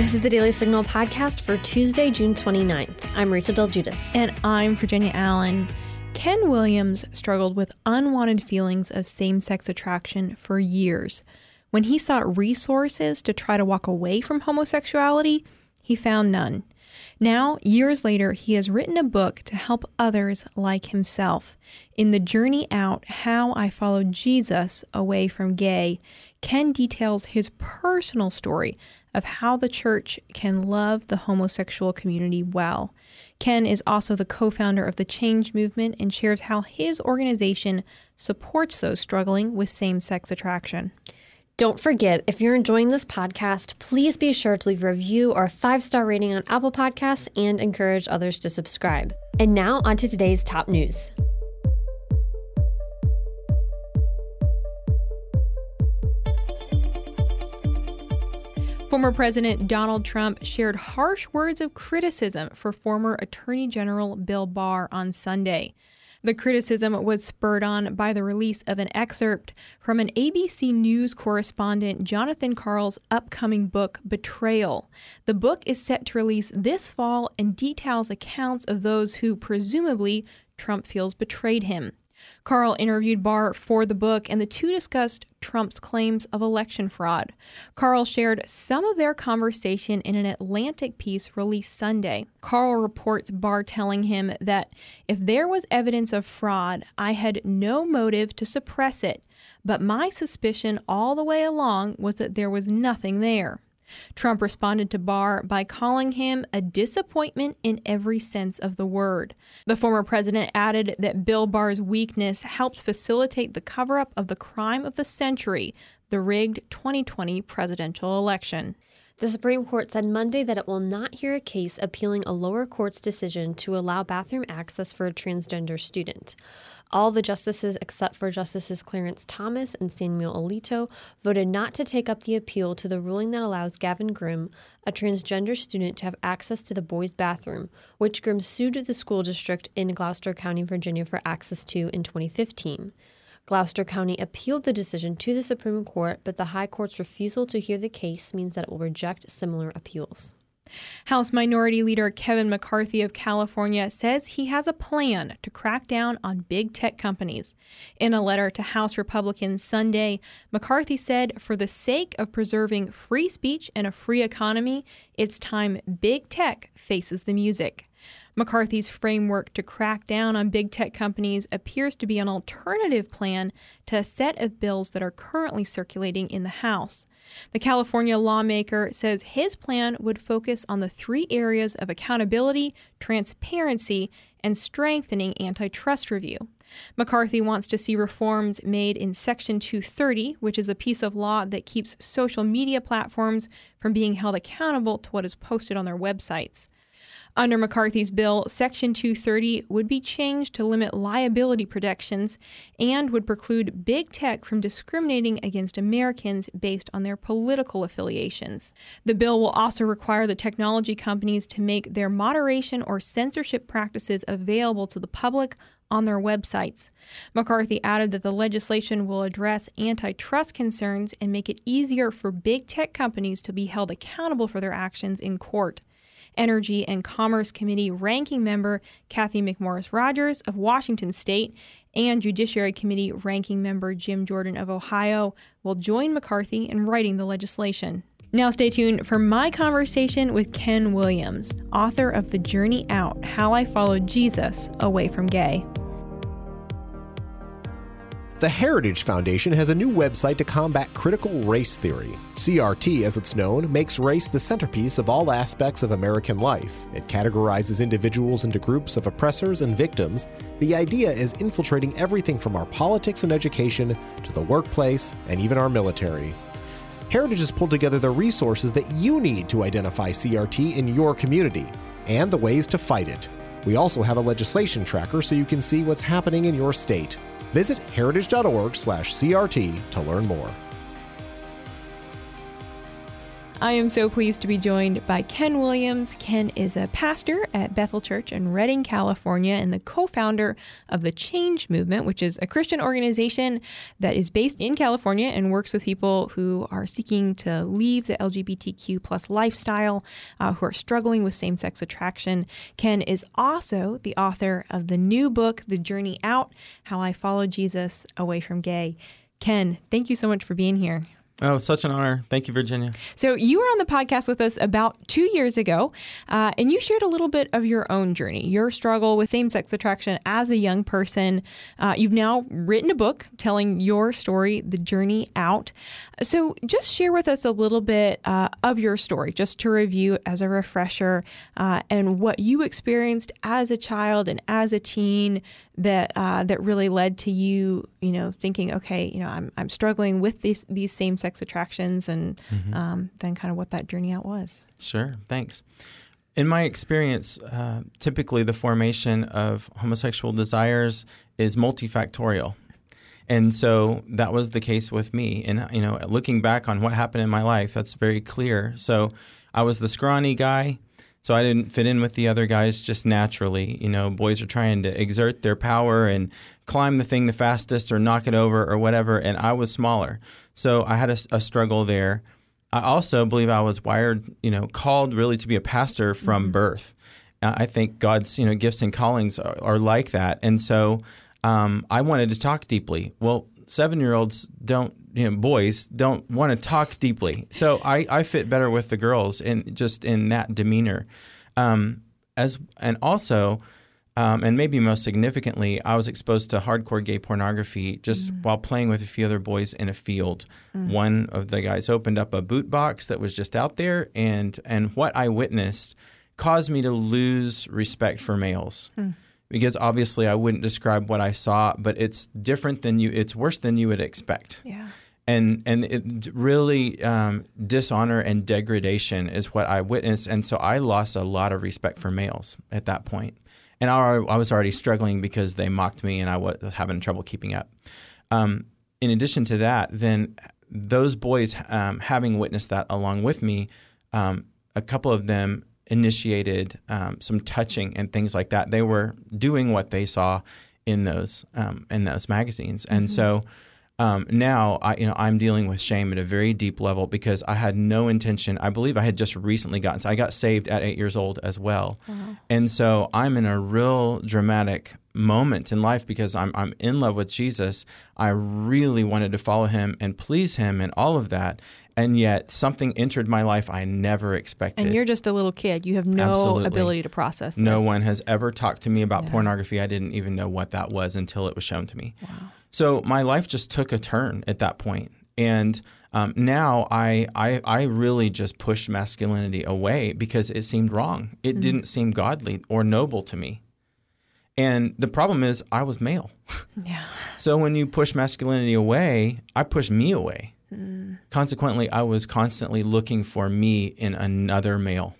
This is the Daily Signal podcast for Tuesday, June 29th. I'm Rachel Del Guidice. And I'm Virginia Allen. Ken Williams struggled with unwanted feelings of same sex attraction for years. When he sought resources to try to walk away from homosexuality, he found none. Now, years later, he has written a book to help others like himself. In The Journey Out How I Followed Jesus Away from Gay, Ken details his personal story of how the church can love the homosexual community well. Ken is also the co founder of the Changed Movement and shares how his organization supports those struggling with same sex attraction. Don't forget, if you're enjoying this podcast, please be sure to leave a review or a five star rating on Apple Podcasts and encourage others to subscribe. And now, on to today's top news. Former President Donald Trump shared harsh words of criticism for former Attorney General Bill Barr on Sunday. The criticism was spurred on by the release of an excerpt from an ABC News correspondent Jonathan Karl's upcoming book, Betrayal. The book is set to release this fall and details accounts of those who presumably Trump feels betrayed him. Karl interviewed Barr for the book, and the two discussed Trump's claims of election fraud. Karl shared some of their conversation in an Atlantic piece released Sunday. Karl reports Barr telling him that if there was evidence of fraud, I had no motive to suppress it, but my suspicion all the way along was that there was nothing there. Trump responded to Barr by calling him a disappointment in every sense of the word. The former president added that Bill Barr's weakness helped facilitate the cover up of the crime of the century, the rigged 2020 presidential election. The Supreme Court said Monday that it will not hear a case appealing a lower court's decision to allow bathroom access for a transgender student. All the justices, except for Justices Clarence Thomas and Samuel Alito, voted not to take up the appeal to the ruling that allows Gavin Grimm, a transgender student, to have access to the boys' bathroom, which Grimm sued the school district in Gloucester County, Virginia, for access to in 2015. Gloucester County appealed the decision to the Supreme Court, but the High Court's refusal to hear the case means that it will reject similar appeals. House Minority Leader Kevin McCarthy of California says he has a plan to crack down on big tech companies. In a letter to House Republicans Sunday, McCarthy said, For the sake of preserving free speech and a free economy, it's time big tech faces the music. McCarthy's framework to crack down on big tech companies appears to be an alternative plan to a set of bills that are currently circulating in the House. The California lawmaker says his plan would focus on the three areas of accountability, transparency, and strengthening antitrust review. McCarthy wants to see reforms made in Section 230, which is a piece of law that keeps social media platforms from being held accountable to what is posted on their websites. Under McCarthy's bill, Section 230 would be changed to limit liability protections and would preclude big tech from discriminating against Americans based on their political affiliations. The bill will also require the technology companies to make their moderation or censorship practices available to the public on their websites. McCarthy added that the legislation will address antitrust concerns and make it easier for big tech companies to be held accountable for their actions in court. Energy and Commerce Committee ranking member Cathy McMorris Rodgers of Washington State and Judiciary Committee ranking member Jim Jordan of Ohio will join McCarthy in writing the legislation. Now, stay tuned for my conversation with Ken Williams, author of The Journey Out How I Followed Jesus Away from Gay. The Heritage Foundation has a new website to combat critical race theory. CRT, as it's known, makes race the centerpiece of all aspects of American life. It categorizes individuals into groups of oppressors and victims. The idea is infiltrating everything from our politics and education to the workplace and even our military. Heritage has pulled together the resources that you need to identify CRT in your community and the ways to fight it. We also have a legislation tracker so you can see what's happening in your state. Visit heritage.org/crt to learn more. I am so pleased to be joined by Ken Williams. Ken is a pastor at Bethel Church in Redding, California, and the co founder of the Changed Movement, which is a Christian organization that is based in California and works with people who are seeking to leave the LGBTQ plus lifestyle, uh, who are struggling with same sex attraction. Ken is also the author of the new book, The Journey Out How I Followed Jesus Away from Gay. Ken, thank you so much for being here. Oh, such an honor. Thank you, Virginia. So, you were on the podcast with us about two years ago, uh, and you shared a little bit of your own journey, your struggle with same sex attraction as a young person. Uh, you've now written a book telling your story, The Journey Out. So, just share with us a little bit uh, of your story, just to review as a refresher, uh, and what you experienced as a child and as a teen that uh, that really led to you, you know, thinking, okay, you know, I'm I'm struggling with these these same sex attractions, and mm-hmm. um, then kind of what that journey out was. Sure, thanks. In my experience, uh, typically the formation of homosexual desires is multifactorial. And so that was the case with me. And, you know, looking back on what happened in my life, that's very clear. So I was the scrawny guy so I didn't fit in with the other guys just naturally. You know, boys are trying to exert their power and climb the thing the fastest or knock it over or whatever, and I was smaller. So I had a, a struggle there. I also believe I was wired, you know, called really to be a pastor from mm-hmm. birth. I think God's, you know, gifts and callings are, are like that. And so um, I wanted to talk deeply. Well, seven year olds don't you know boys don't want to talk deeply. So I, I fit better with the girls in just in that demeanor. Um, as and also um, and maybe most significantly, I was exposed to hardcore gay pornography just mm. while playing with a few other boys in a field. Mm. One of the guys opened up a boot box that was just out there, and and what I witnessed caused me to lose respect for males. Mm because obviously I wouldn't describe what I saw, but it's different than you. It's worse than you would expect. Yeah. And and it really um, dishonor and degradation is what I witnessed, and so I lost a lot of respect for males at that point. And I, I was already struggling because they mocked me, and I was having trouble keeping up. Um, in addition to that, then those boys um, having witnessed that along with me, um, a couple of them initiated um, some touching and things like that. They were doing what they saw in those um, in those magazines, and mm-hmm. so. Um, now I, you know, I'm dealing with shame at a very deep level because I had no intention. I believe I had just recently gotten. So I got saved at eight years old as well, uh-huh. and so I'm in a real dramatic moment in life because I'm I'm in love with Jesus. I really wanted to follow Him and please Him and all of that, and yet something entered my life I never expected. And you're just a little kid. You have no Absolutely. ability to process. This. No one has ever talked to me about yeah. pornography. I didn't even know what that was until it was shown to me. Wow. So my life just took a turn at that point. And um, now I, I, I really just pushed masculinity away because it seemed wrong. It mm didn't seem godly or noble to me. And the problem is I was male. Yeah. so when you push masculinity away, I push me away. Mm. Consequently, I was constantly looking for me in another male.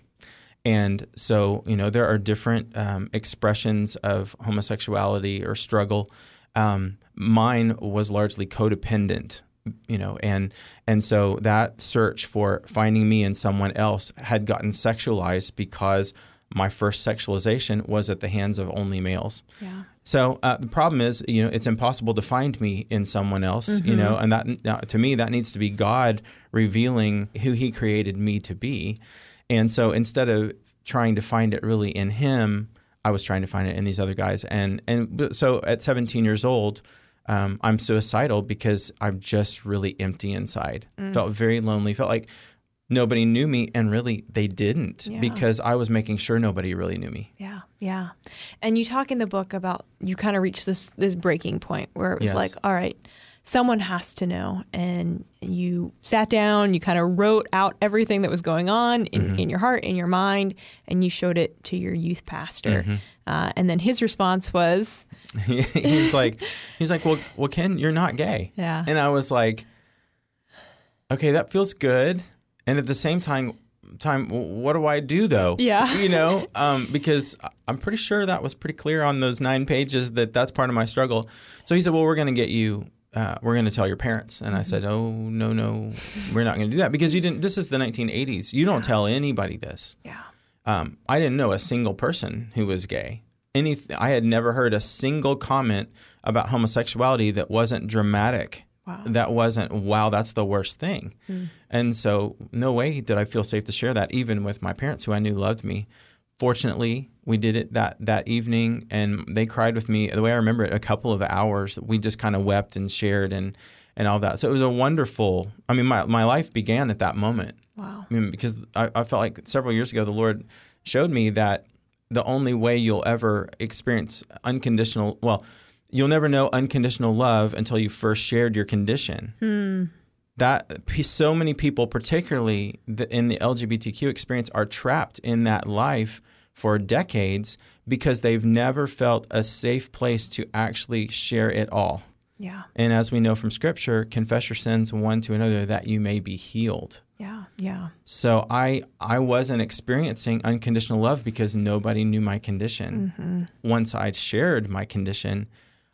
And so, you know, there are different um, expressions of homosexuality or struggle. Um, mine was largely codependent, you know, and and so that search for finding me in someone else had gotten sexualized because my first sexualization was at the hands of only males. Yeah. So uh, the problem is, you know, it's impossible to find me in someone else, mm-hmm. you know, and that to me that needs to be God revealing who He created me to be. And so instead of trying to find it really in Him, I was trying to find it in these other guys. And and so at 17 years old, um, I'm suicidal because I'm just really empty inside. Mm. Felt very lonely. Felt like nobody knew me and really they didn't yeah. because I was making sure nobody really knew me. Yeah. Yeah. And you talk in the book about you kind of reached this this breaking point where it was yes. like, all right, someone has to know and you sat down, you kind of wrote out everything that was going on in, mm-hmm. in your heart, in your mind, and you showed it to your youth pastor. Mm-hmm. Uh, and then his response was he's like he's like, Well well Ken, you're not gay. Yeah. And I was like, Okay, that feels good and at the same time time what do i do though yeah you know um, because i'm pretty sure that was pretty clear on those nine pages that that's part of my struggle so he said well we're going to get you uh, we're going to tell your parents. And I said, oh, no, no, we're not going to do that because you didn't, this is the 1980s. You don't tell anybody this. Yeah. Um, I didn't know a single person who was gay. Any, I had never heard a single comment about homosexuality that wasn't dramatic. Wow. That wasn't, wow, that's the worst thing. Hmm. And so, no way did I feel safe to share that, even with my parents who I knew loved me. Fortunately, we did it that, that evening and they cried with me. The way I remember it, a couple of hours, we just kind of wept and shared and, and all that. So it was a wonderful, I mean, my, my life began at that moment. Wow. I mean, because I, I felt like several years ago, the Lord showed me that the only way you'll ever experience unconditional, well, you'll never know unconditional love until you first shared your condition. Hmm. That so many people, particularly the, in the LGBTQ experience, are trapped in that life for decades because they've never felt a safe place to actually share it all. Yeah. And as we know from Scripture, confess your sins one to another that you may be healed. Yeah. Yeah. So I I wasn't experiencing unconditional love because nobody knew my condition. Mm-hmm. Once I shared my condition,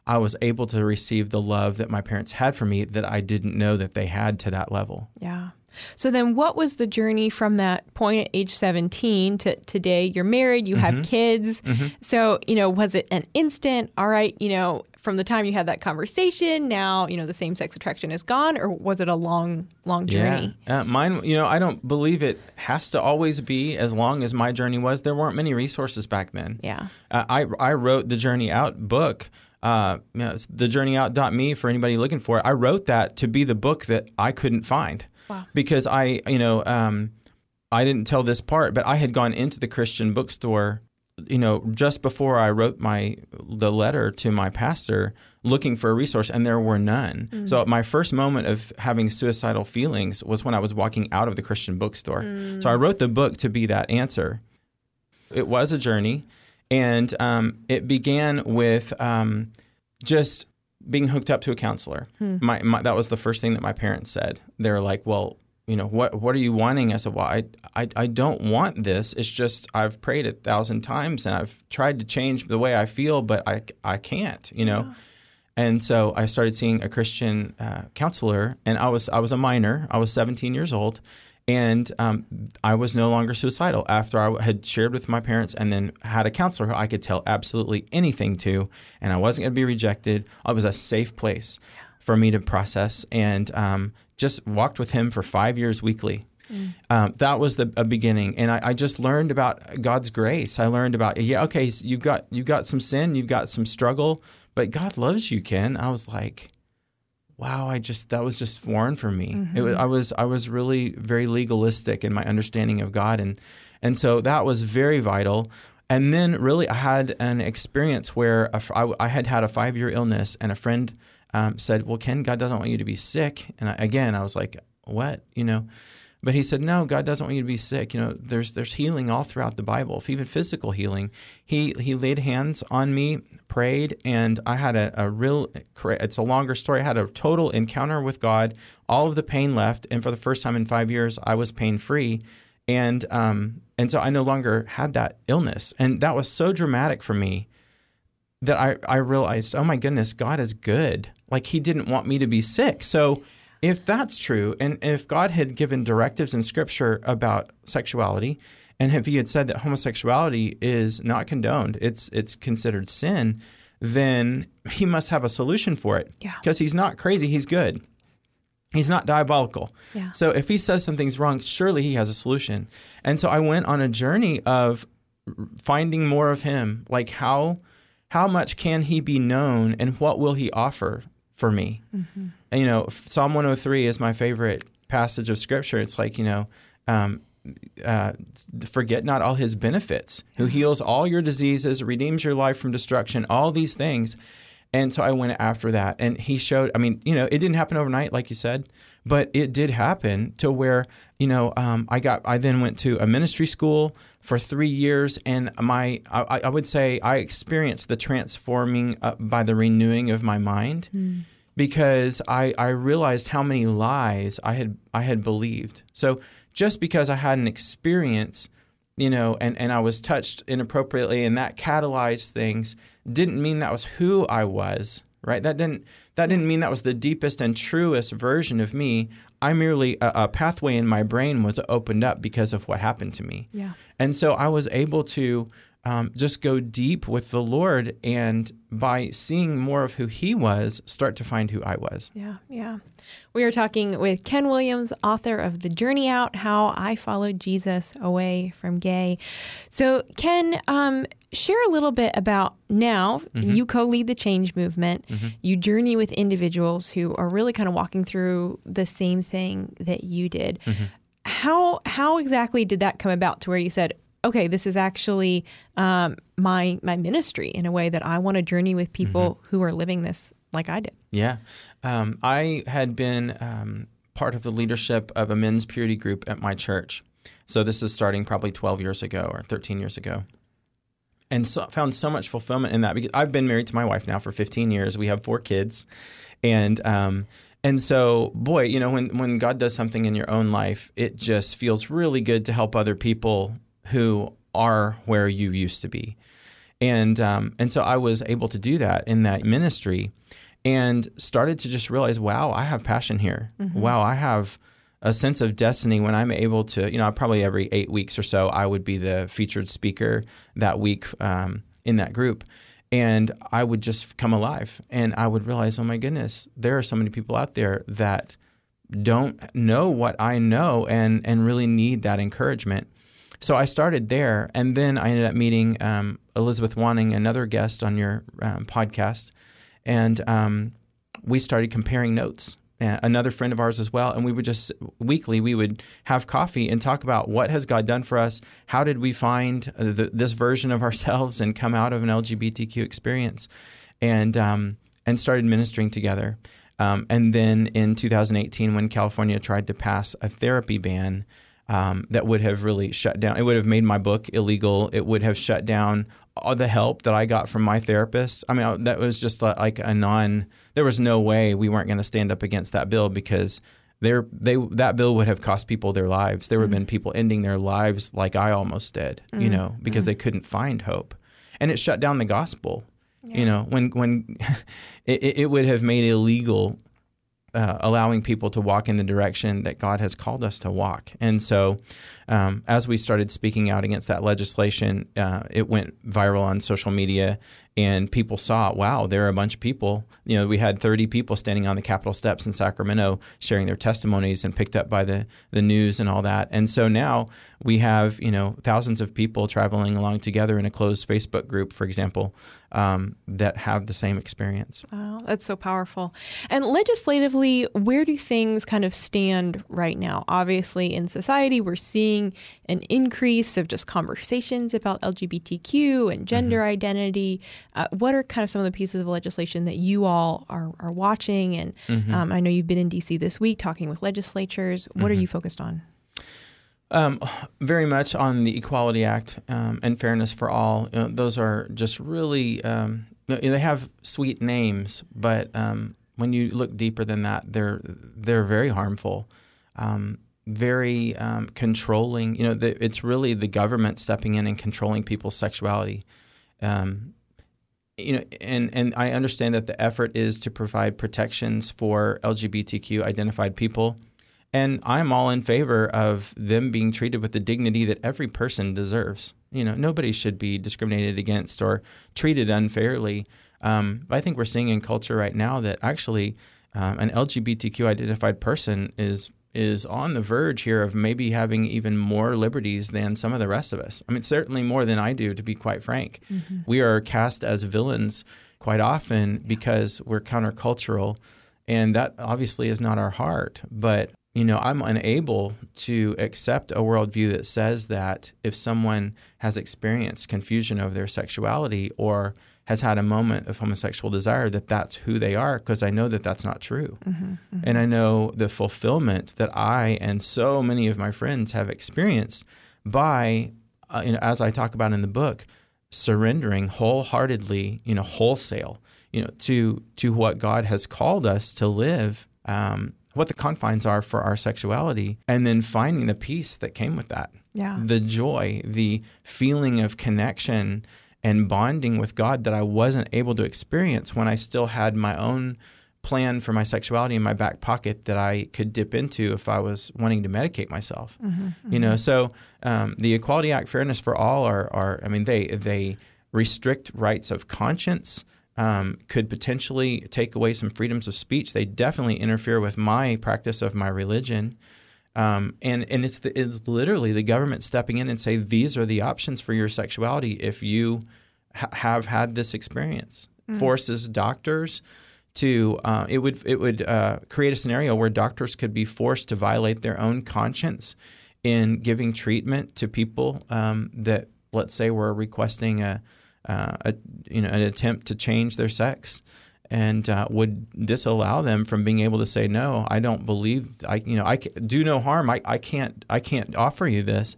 I was able to receive the love that my parents had for me that I didn't know that they had to that level. Yeah. So then what was the journey from that point at age 17 to today? You're married, you have kids. So, you know, was it an instant, all right, you know, from the time you had that conversation, now, you know, the same sex attraction is gone, or was it a long, long journey? Yeah. Uh, mine, you know, I don't believe it has to always be as long as my journey was. There weren't many resources back then. Yeah. Uh, I I wrote the Journey Out book. Uh, you know, thejourneyout.me for anybody looking for it. I wrote that to be the book that I couldn't find Wow. because I, you know, um, I didn't tell this part, but I had gone into the Christian bookstore, you know, just before I wrote my the letter to my pastor, looking for a resource, and there were none. So my first moment of having suicidal feelings was when I was walking out of the Christian bookstore. So I wrote the book to be that answer. It was a journey, and um, it began with um, just being hooked up to a counselor. My, my that was the first thing that my parents said. They're like, "Well, you know, what what are you wanting?" I said, "Well, I, I I don't want this. It's just I've prayed a thousand times and I've tried to change the way I feel, but I I can't. You know." And so I started seeing a Christian uh, counselor, and I was I was a minor. I was 17 years old, and um, I was no longer suicidal after I had shared with my parents, and then had a counselor who I could tell absolutely anything to, and I wasn't going to be rejected. It was a safe place for me to process, and um, just walked with him for five years weekly. Um, that was the a beginning, and I, I just learned about God's grace. I learned about yeah, okay, so you've got you've got some sin, you've got some struggle, but God loves you, Ken. I was like, wow, I just that was just foreign for me. It was, I was I was really very legalistic in my understanding of God, and and so that was very vital. And then really, I had an experience where a I, I had had a five year illness, and a friend um, said, "Well, Ken, God doesn't want you to be sick." And I, again, I was like, "What?" You know. But he said, "No, God doesn't want you to be sick. You know, there's there's healing all throughout the Bible, even physical healing. He he laid hands on me, prayed, and I had a, a real. It's a longer story. I had a total encounter with God. All of the pain left, and for the first time in five years, I was pain free, and um and so I no longer had that illness, and that was so dramatic for me that I, I realized, oh my goodness, God is good. Like He didn't want me to be sick. So if that's true, and if God had given directives in Scripture about sexuality, and if He had said that homosexuality is not condoned, it's it's considered sin, then He must have a solution for it. Yeah. Because He's not crazy, He's good. He's not diabolical. Yeah. So if he says something's wrong, surely he has a solution. And so I went on a journey of finding more of him. Like how how much can he be known and what will he offer for me? And, you know, Psalm 103 is my favorite passage of scripture. It's like, you know, um, uh, forget not all his benefits, who heals all your diseases, redeems your life from destruction, all these things. And so I went after that. And he showed, I mean, you know, it didn't happen overnight, like you said, but it did happen to where, you know, um, I got, I then went to a ministry school for three years. And my, I, I would say I experienced the transforming uh, by the renewing of my mind because I, I realized how many lies I had, I had believed. So just because I had an experience, you know, and, and I was touched inappropriately and that catalyzed things didn't mean that was who I was, right? That didn't That didn't mean that was the deepest and truest version of me. I merely, a, a pathway in my brain was opened up because of what happened to me. Yeah. And so I was able to um, just go deep with the Lord and by seeing more of who He was, start to find who I was. Yeah, yeah. We are talking with Ken Williams, author of The Journey Out How I Followed Jesus Away from Gay. So, Ken, um, share a little bit about now mm-hmm. you co lead the changed movement. Mm-hmm. You journey with individuals who are really kind of walking through the same thing that you did. Mm-hmm. How, how exactly did that come about to where you said, okay, this is actually um, my my ministry in a way that I want to journey with people mm-hmm. who are living this like I did. Yeah, um, I had been um, part of the leadership of a men's purity group at my church. So this is starting probably 12 years ago or 13 years ago. And so, found so much fulfillment in that because I've been married to my wife now for 15 years. We have four kids, and um, and so, boy, you know, when when God does something in your own life, it just feels really good to help other people who are where you used to be. And um, and so I was able to do that in that ministry, and started to just realize, wow, I have passion here. Mm-hmm. Wow, I have a sense of destiny when I'm able to. You know, probably every eight weeks or so, I would be the featured speaker that week um, in that group, and I would just come alive, and I would realize, oh my goodness, there are so many people out there that don't know what I know and and really need that encouragement. So I started there, and then I ended up meeting um, Elizabeth Woning, another guest on your um, podcast, and um, we started comparing notes. Uh, another friend of ours as well, and we would just weekly we would have coffee and talk about what has God done for us. How did we find the, this version of ourselves and come out of an LGBTQ experience, and um, and started ministering together. Um, and then in 2018, when California tried to pass a therapy ban, um, that would have really shut down. It would have made my book illegal. It would have shut down all the help that I got from my therapist. I mean, that was just like a non. There was no way we weren't going to stand up against that bill because there they that bill would have cost people their lives. There would have mm-hmm. been people ending their lives like I almost did, mm-hmm. you know, because mm-hmm. they couldn't find hope, and it shut down the gospel. Yeah. You know, when when it, it would have made illegal uh, allowing people to walk in the direction that God has called us to walk. And so, um, as we started speaking out against that legislation, uh, it went viral on social media, and people saw, wow, there are a bunch of people. You know, we had 30 people standing on the Capitol steps in Sacramento sharing their testimonies and picked up by the, the news and all that. And so now we have, you know, thousands of people traveling along together in a closed Facebook group, for example, um, that have the same experience. Wow, that's so powerful. And legislatively, where do things kind of stand right now? Obviously, in society, we're seeing an increase of just conversations about LGBTQ and gender mm-hmm. identity. Uh, what are kind of some of the pieces of legislation that you all are, are watching? And mm-hmm. um, I know you've been in DC this week talking with legislatures. What mm-hmm. are you focused on? Um, very much on the Equality Act um, and fairness for all. You know, those are just really um, they have sweet names, but um, when you look deeper than that, they're they're very harmful, um, very um, controlling. You know, the, it's really the government stepping in and controlling people's sexuality. You know, and and I understand that the effort is to provide protections for LGBTQ identified people and I'm all in favor of them being treated with the dignity that every person deserves. You know, nobody should be discriminated against or treated unfairly. Um, I think we're seeing in culture right now that actually um, an LGBTQ identified person is is on the verge here of maybe having even more liberties than some of the rest of us. I mean, certainly more than I do, to be quite frank. Mm-hmm. We are cast as villains quite often yeah. because we're countercultural, and that obviously is not our heart. But you know, I'm unable to accept a worldview that says that if someone has experienced confusion of their sexuality or has had a moment of homosexual desire, that that's who they are, because I know that that's not true. Mm-hmm, mm-hmm. And I know the fulfillment that I and so many of my friends have experienced by, uh, you know, as I talk about in the book, surrendering wholeheartedly, you know, wholesale, you know, to to what God has called us to live um, what the confines are for our sexuality, and then finding the peace that came with that. Yeah. The joy, the feeling of connection and bonding with God that I wasn't able to experience when I still had my own plan for my sexuality in my back pocket that I could dip into if I was wanting to medicate myself. Mm-hmm, you know, so um, the Equality Act, Fairness for All are, are I mean, they they restrict rights of conscience. Um, could potentially take away some freedoms of speech. They definitely interfere with my practice of my religion. Um, and and it's the, it's literally the government stepping in and say these are the options for your sexuality if you ha- have had this experience. Mm-hmm. Forces doctors to uh, it would it would uh, create a scenario where doctors could be forced to violate their own conscience in giving treatment to people um, that let's say were requesting a, uh, a, you know an attempt to change their sex and uh, would disallow them from being able to say no I don't believe I you know I do no harm I, I can't I can't offer you this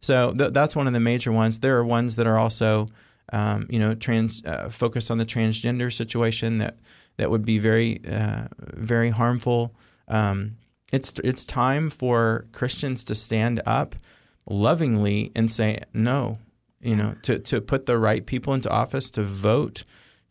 so th- that's one of the major ones there are ones that are also um, you know trans uh, focused on the transgender situation that that would be very uh, very harmful. Um, it's it's time for Christians to stand up lovingly and say no. You know, to to put the right people into office, to vote,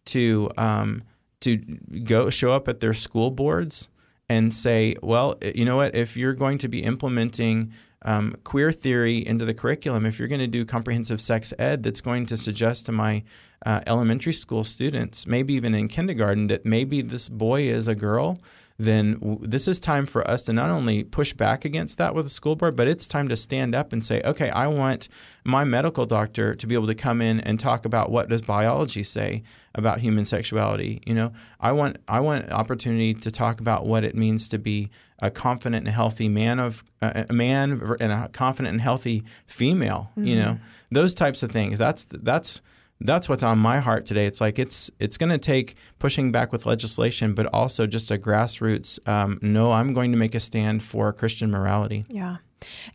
to um, to go show up at their school boards and say, well, you know what? If you're going to be implementing um, queer theory into the curriculum, if you're going to do comprehensive sex ed that's going to suggest to my uh, elementary school students, maybe even in kindergarten, that maybe this boy is a girl, then w- this is time for us to not only push back against that with the school board, but it's time to stand up and say, okay, I want my medical doctor to be able to come in and talk about what does biology say about human sexuality. You know, I want I want opportunity to talk about what it means to be a confident and healthy man of uh, a man and a confident and healthy female. Mm-hmm. You know, those types of things. That's that's that's what's on my heart today. It's like it's it's going to take pushing back with legislation, but also just a grassroots. Um, no, I'm going to make a stand for Christian morality. Yeah.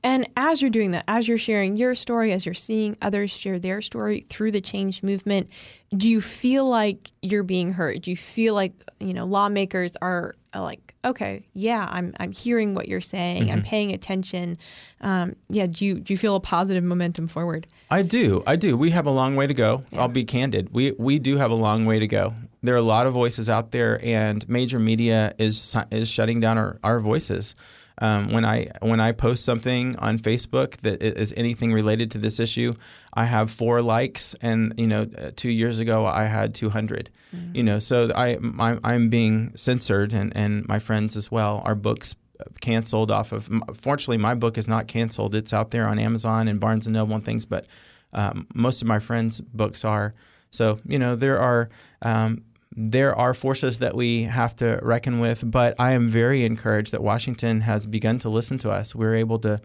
And as you're doing that, as you're sharing your story, as you're seeing others share their story through the changed movement, do you feel like you're being heard? Do you feel like you know lawmakers are like, okay, yeah, I'm I'm hearing what you're saying, mm-hmm. I'm paying attention. Um, yeah, do you do you feel a positive momentum forward? I do. I do. We have a long way to go. Yeah. I'll be candid. We we do have a long way to go. There are a lot of voices out there, and major media is is shutting down our, our voices. Um, when I when I post something on Facebook that is anything related to this issue, I have four likes, and you know, uh, two years ago I had 200. Mm-hmm. You know, so I, I am being censored, and and my friends as well. Our books canceled off of. Fortunately, my book is not canceled. It's out there on Amazon and Barnes and Noble and things, but um, most of my friends' books are. So you know there are um, there are forces that we have to reckon with, but I am very encouraged that Washington has begun to listen to us. We're able to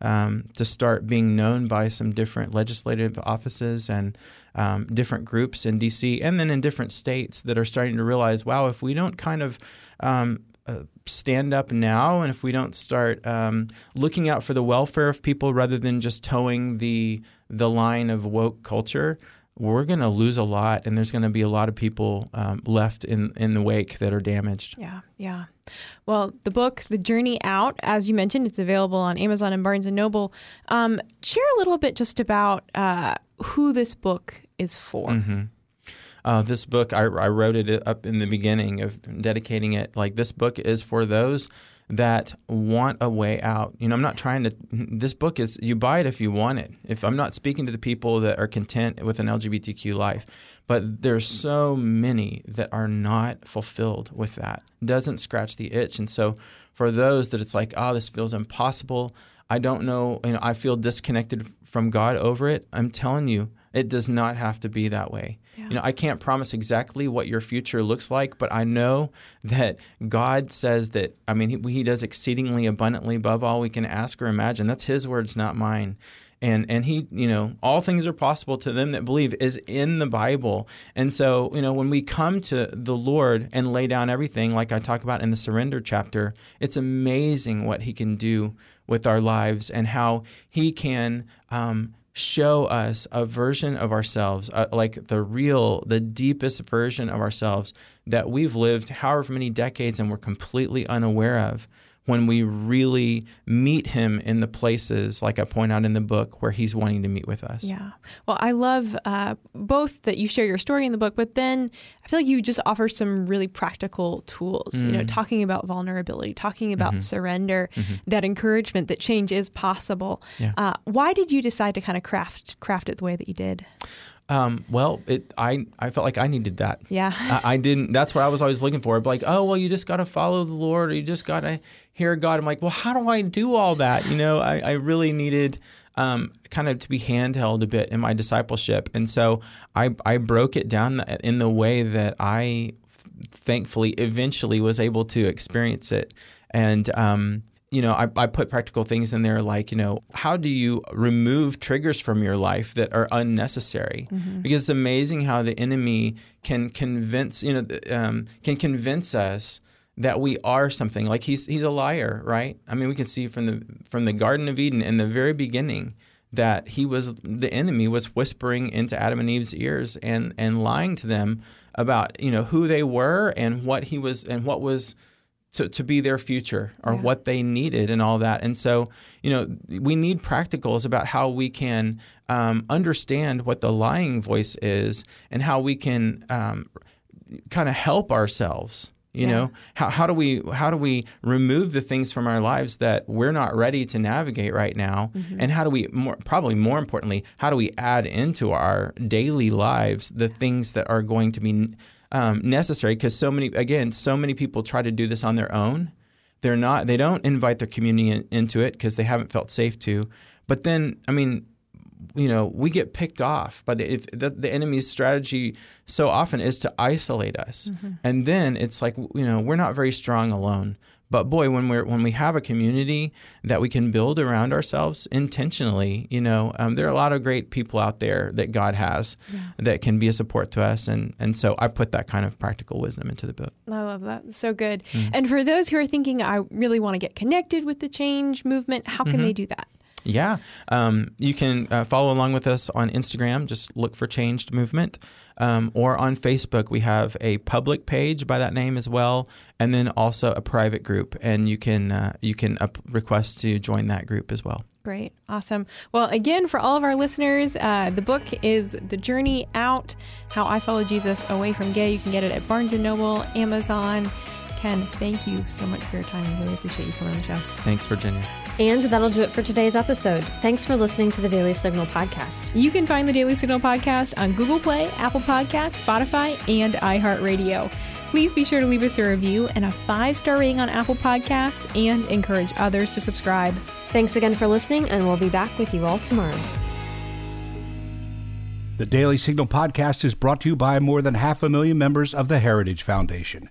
um, to start being known by some different legislative offices and um, different groups in D.C. and then in different states that are starting to realize, wow, if we don't kind of um, uh, stand up now, and if we don't start um, looking out for the welfare of people rather than just toeing the the line of woke culture, we're going to lose a lot, and there's going to be a lot of people um, left in in the wake that are damaged. Yeah, yeah. Well, the book, The Journey Out, as you mentioned, it's available on Amazon and Barnes and Noble. Um, share a little bit just about uh, who this book is for. Mm-hmm. Uh, this book, I, I, wrote it up in the beginning of dedicating it. Like this book is for those that want a way out. You know, I'm not trying to. This book is you buy it if you want it. If I'm not speaking to the people that are content with an LGBTQ life, but there's so many that are not fulfilled with that. Doesn't scratch the itch, and so for those that it's like, oh, this feels impossible. I don't know. You know, I feel disconnected from God over it. I'm telling you, it does not have to be that way. Yeah. You know, I can't promise exactly what your future looks like, but I know that God says that. I mean, He, he does exceedingly abundantly above all we can ask or imagine. That's His words, not mine and and he you know all things are possible to them that believe is in the bible and so you know when we come to the lord and lay down everything like i talk about in the surrender chapter it's amazing what he can do with our lives and how he can um, show us a version of ourselves, uh, like the real, the deepest version of ourselves that we've lived however many decades and we're completely unaware of when we really meet him in the places, like I point out in the book, where he's wanting to meet with us. Yeah. Well, I love uh, both that you share your story in the book, but then I feel like you just offer some really practical tools, mm. you know, mm. talking about vulnerability, talking about mm-hmm. surrender, mm-hmm. that encouragement that change is possible. Yeah. Uh, why did you decide to kind of craft craft it the way that you did? Um, well, it I I felt like I needed that. Yeah. I, I didn't. That's what I was always looking for. Like, oh well, you just got to follow the Lord, or you just got to hear God. I'm like, well, how do I do all that? You know, I, I really needed um, kind of to be handheld a bit in my discipleship, and so I I broke it down in the way that I thankfully eventually was able to experience it, and um, you know, I, I, put practical things in there like, you know, how do you remove triggers from your life that are unnecessary? Mm-hmm. Because it's amazing how the enemy can convince, you know, um, can convince us that we are something. Like he's he's a liar, right? I mean, we can see from the from the Garden of Eden in the very beginning that he was the enemy was whispering into Adam and Eve's ears and and lying to them about you know who they were and what he was and what was to, to be their future or yeah. what they needed and all that. And so, you know, we need practicals about how we can um, understand what the lying voice is and how we can um, kind of help ourselves. You yeah. know, how, how do we how do we remove the things from our lives that we're not ready to navigate right now, mm-hmm. and how do we more probably more importantly, how do we add into our daily lives the things that are going to be um, necessary? Because so many again so many people try to do this on their own. They're not they don't invite their community in, into it because they haven't felt safe to. But then i mean you know we get picked off by the if the, the enemy's strategy so often is to isolate us mm-hmm. and then it's like you know we're not very strong alone but boy, when we're when we have a community that we can build around ourselves intentionally, you know, um, there are a lot of great people out there that God has yeah. that can be a support to us, and and so I put that kind of practical wisdom into the book. I love that. So good. Mm-hmm. And for those who are thinking, I really want to get connected with the changed movement, how can mm-hmm. they do that? Yeah, um, you can uh, follow along with us on Instagram. Just look for Changed Movement. Um, or on Facebook, we have a public page by that name as well, and then also a private group, and you can uh, you can up- request to join that group as well. Great, awesome. Well, again, for all of our listeners, uh, the book is "The Journey Out: How I Follow Jesus Away from Gay." You can get it at Barnes and Noble, Amazon. Ken, thank you so much for your time. I really appreciate you coming on the show. Thanks, Virginia. And that'll do it for today's episode. Thanks for listening to the Daily Signal podcast. You can find the Daily Signal podcast on Google Play, Apple Podcasts, Spotify, and iHeartRadio. Please be sure to leave us a review and a five star rating on Apple Podcasts and encourage others to subscribe. Thanks again for listening, and we'll be back with you all tomorrow. The Daily Signal podcast is brought to you by more than half a million members of the Heritage Foundation.